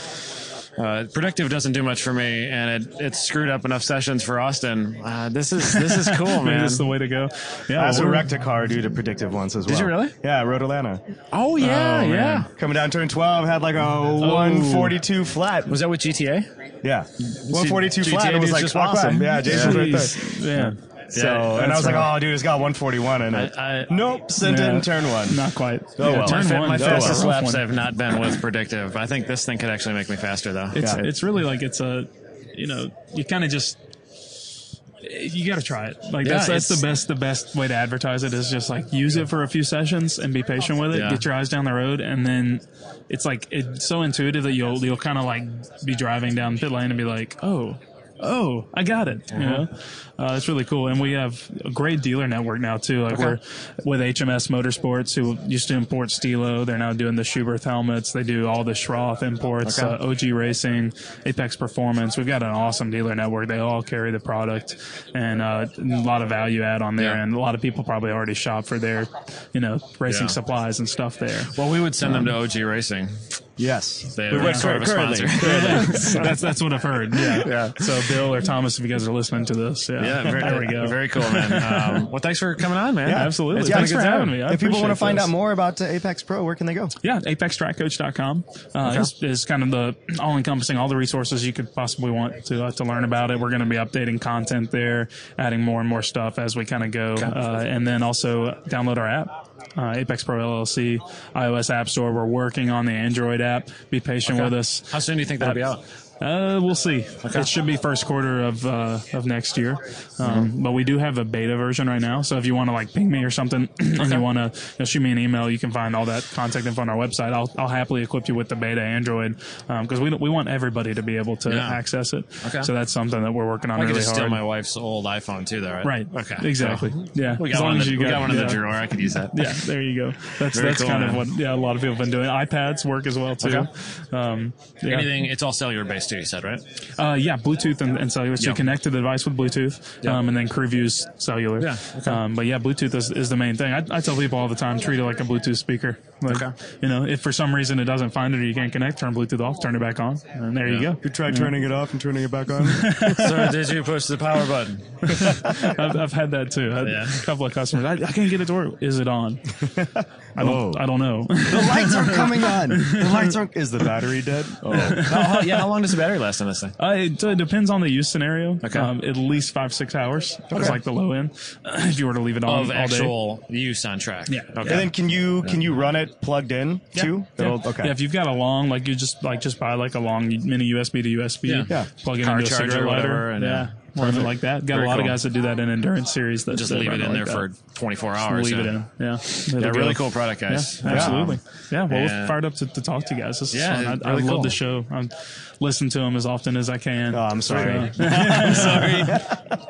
Uh, predictive doesn't do much for me, and it, it screwed up enough sessions for Austin. Uh, this is this is cool, *laughs* man. this is the way to go. Yeah, I also wrecked a car due to predictive once as well. Did you really? Yeah, I Road Atlanta. oh yeah, Oh, yeah. Coming down turn 12, had like a 142 flat. Was that with GTA? Yeah. 142 GTA flat. It was like just awesome. Yeah, Jason's right there. Jeez, yeah. So, Yeah, and I that's was like, oh, dude, it's got 141 in it. I- I- nope, sent it Yeah. in turn one. Not quite. Oh, well. turn My, one, my oh, fastest well. laps One. have not been *laughs* with predictive. I think this thing could actually make me faster though. It's Yeah. it's really like it's a, you know, you kind of just. You got to try it. Like Yeah, that's that's the best the best way to advertise it is just like use it for a few sessions and be patient with it. Yeah. Get your eyes down the road, and then it's like it's so intuitive that you'll you'll kind of like be driving down pit lane and be like, oh, oh, I got it. You uh-huh. know, uh, it's really cool. And we have a great dealer network now too. Like we're with HMS Motorsports, who used to import Stilo. They're now doing the Schubert helmets. They do all the Schroth imports, Okay. uh, OG Racing, Apex Performance. We've got an awesome dealer network. They all carry the product and uh, a lot of value add on there. Yeah. And a lot of people probably already shop for their, you know, racing Yeah. supplies and stuff there. Well, we would send them to OG Racing. Yes. They We are went sort of a sponsor. *laughs* *laughs* that's that's what I've heard. Yeah. Yeah. So Bill or Thomas, if you guys are listening to this, yeah, Yeah, *laughs* very, there we go. Very cool, man. *laughs* Um, well, thanks for coming on, man. Yeah, absolutely. It's Yeah, been a thanks good for time. having me. I if people want to find this. out more about uh, Apex Pro, where can they go? Yeah, apextrackcoach.com uh, is, is kind of the all encompassing, all the resources you could possibly want to uh, to learn about it. We're going to be updating content there, adding more and more stuff as we kind of go. Uh, and then also download our app. Uh, Apex Pro LLC, iOS App Store. We're working on the Android app. Be patient with us. How soon do you think that'll be out? Uh, we'll see. It should be first quarter of uh, of next year. Um, But we do have a beta version right now. So if you want to like ping me or something, *clears throat* and you want to you know, shoot me an email, you can find all that contact info on our website. I'll I'll happily equip you with the beta Android because we we want everybody to be able to Yeah. access it. Okay. So that's something that we're working on I really just steal my wife's old iPhone too, though, right? Right. Okay. Exactly. So, Yeah. we As got long one, the, you we got- got one in yeah. the drawer. I could use that. yeah, there you go. That's Very that's cool, kind of what yeah a lot of people have been doing. iPads work as well too. Um, yeah. Anything, it's all cellular based too, you said, right? Uh, yeah, Bluetooth and, and cellular. So Yeah. you connect to the device with Bluetooth, Yeah. um, and then CrewView's cellular. Yeah, okay. Um, but yeah, Bluetooth is, is the main thing. I, I tell people all the time, treat it like a Bluetooth speaker. Like, Okay. You know, if for some reason it doesn't find it or you can't connect, turn Bluetooth off, turn it back on, and there you go. You tried turning it off and turning it back on. *laughs* so did you push the power button? *laughs* I've, I've had that too. Had Yeah. A couple of customers. I, I can't get it to work. Is it on? *laughs* I don't. Oh. I don't know. the lights aren't coming on. The lights aren't. Is the battery dead? Oh. How- how- yeah, how long does the battery last on this thing? Uh, it uh, depends on the use scenario. Okay. Um, at least five six hours. It's like the low end. *clears throat* if you were to leave it on Of all day. actual use on track. Yeah. Okay. And then can you can you run it plugged in too? Yeah. Okay. Yeah, if you've got a long, like you just like just buy like a long mini USB to USB, Yeah. Yeah. plug it Car into a charger cigarette or lighter, whatever, and, yeah, yeah. run like that. Got Very a lot cool. of guys that do that in endurance series. That just leave it in like there that. for 24 hours. leave it in. Yeah, Yeah, It'll really go. cool product, Yeah, guys. absolutely. Yeah, well, we're fired up to, to talk to you guys. This is Yeah, fun. I, I love cool. the show. I listen to them as often as I can. Oh, I'm sorry. So, *laughs* I'm *laughs* sorry.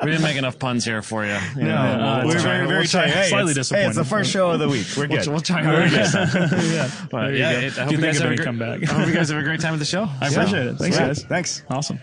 we didn't make enough puns here for you. You know, uh, we're very, very We'll try- tight. Hey, slightly it's, Hey, it's the first show of the week. We're good. We'll, we'll try harder *laughs* yeah, But there you yeah, it, I hope you you think guys of have a great, come back. I hope you guys have a great time at the show. I appreciate it. Thanks, Yeah. guys. Thanks. Awesome.